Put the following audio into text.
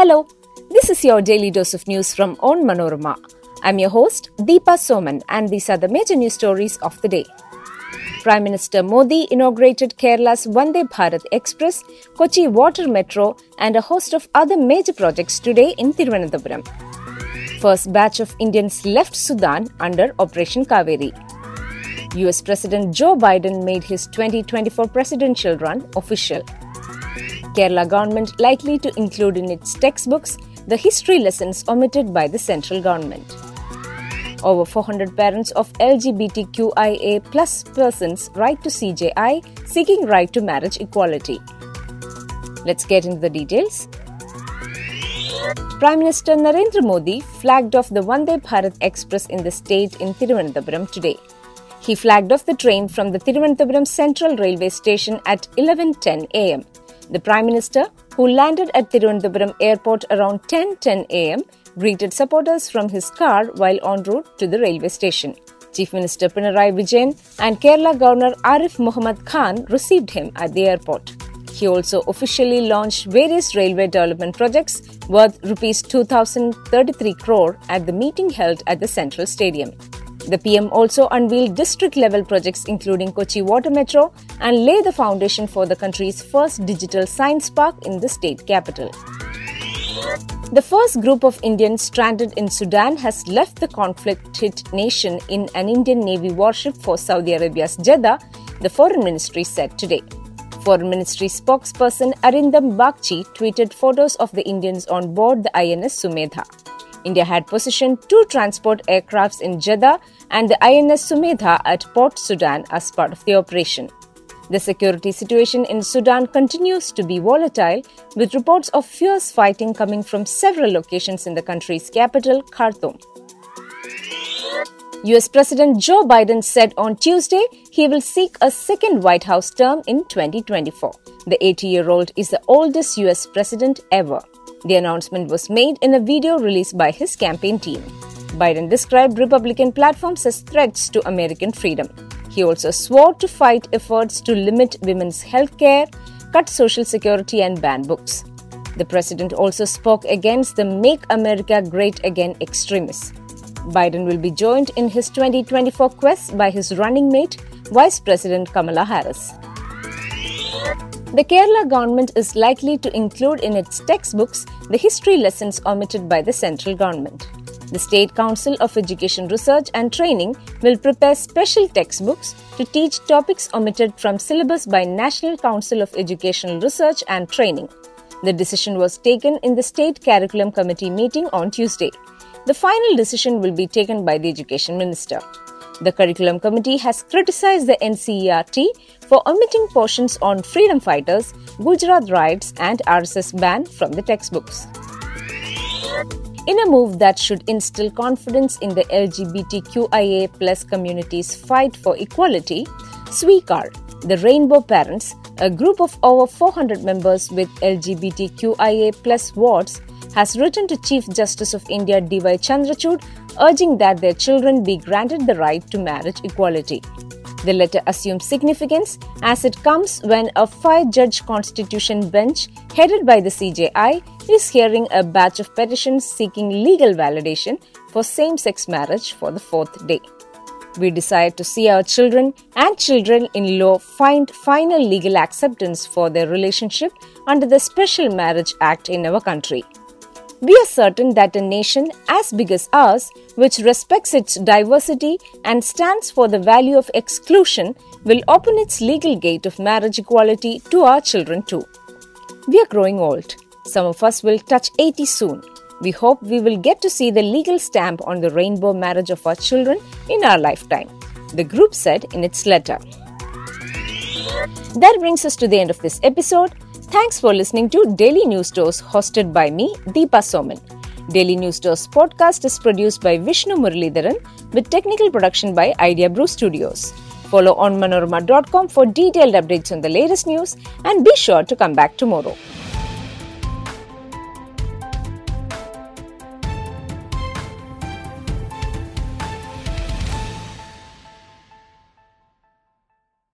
Hello, this is your daily dose of news from Onmanorama. I'm your host, Deepa Soman, and these are the major news stories of the day. Prime Minister Modi inaugurated Kerala's Vande Bharat Express, Kochi Water Metro, and a host of other major projects today in Thiruvananthapuram. First batch of Indians left Sudan under Operation Kaveri. US President Joe Biden made his 2024 presidential run official. Kerala government likely to include in its textbooks the history lessons omitted by the central government. Over 400 parents of LGBTQIA plus persons write to CJI seeking right to marriage equality. Let's get into the details. Prime Minister Narendra Modi flagged off the Vande Bharat Express in the state in Thiruvananthapuram today. He flagged off the train from the Thiruvananthapuram Central Railway Station at 11:10 a.m. The Prime Minister, who landed at Thiruvananthapuram Airport around 10:10 a.m., greeted supporters from his car while en route to the railway station. Chief Minister Pinarayi Vijayan and Kerala Governor Arif Muhammad Khan received him at the airport. He also officially launched various railway development projects worth rupees 2033 crore at the meeting held at the Central Stadium. The PM also unveiled district level projects including Kochi Water Metro and lay the foundation for the country's first digital science park in the state capital. The first group of Indians stranded in Sudan has left the conflict hit nation in an Indian Navy warship for Saudi Arabia's Jeddah, the Foreign Ministry said today. Foreign Ministry spokesperson Arindam Bagchi tweeted photos of the Indians on board the INS Sumedha. India had positioned two transport aircrafts in Jeddah and the INS Sumedha at Port Sudan as part of the operation. The security situation in Sudan continues to be volatile, with reports of fierce fighting coming from several locations in the country's capital, Khartoum. US President Joe Biden said on Tuesday he will seek a second White House term in 2024. The 80 year old is the oldest US president ever. The announcement was made in a video released by his campaign team. Biden described Republican platforms as threats to American freedom. He also swore to fight efforts to limit women's health care, cut Social Security, and ban books. The president also spoke against the Make America Great Again extremists. Biden will be joined in his 2024 quest by his running mate, Vice President Kamala Harris. The Kerala government is likely to include in its textbooks the history lessons omitted by the central government. The State Council of Education Research and Training will prepare special textbooks to teach topics omitted from syllabus by National Council of Educational Research and Training. The decision was taken in the State Curriculum Committee meeting on Tuesday. The final decision will be taken by the Education Minister. The Curriculum Committee has criticized the NCERT for omitting portions on freedom fighters, Gujarat riots, and RSS ban from the textbooks. In a move that should instill confidence in the LGBTQIA community's fight for equality, Sweekar, the Rainbow Parents, a group of over 400 members with LGBTQIA plus wards, has written to Chief Justice of India D.Y. Chandrachud urging that their children be granted the right to marriage equality. The letter assumes significance as it comes when a five judge constitution bench headed by the CJI is hearing a batch of petitions seeking legal validation for same sex marriage for the fourth day. We desire to see our children and children in law find final legal acceptance for their relationship under the Special Marriage Act in our country. We are certain that a nation as big as ours, which respects its diversity and stands for the value of exclusion, will open its legal gate of marriage equality to our children too. We are growing old. Some of us will touch 80 soon. We hope we will get to see the legal stamp on the rainbow marriage of our children in our lifetime, the group said in its letter. That brings us to the end of this episode. Thanks for listening to Daily News Dose hosted by me, Deepa Soman. Daily News Dose podcast is produced by Vishnu Muralidharan with technical production by Idea Brew Studios. Follow onmanorama.com for detailed updates on the latest news and be sure to come back tomorrow.